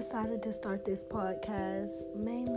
decided to start this podcast mainly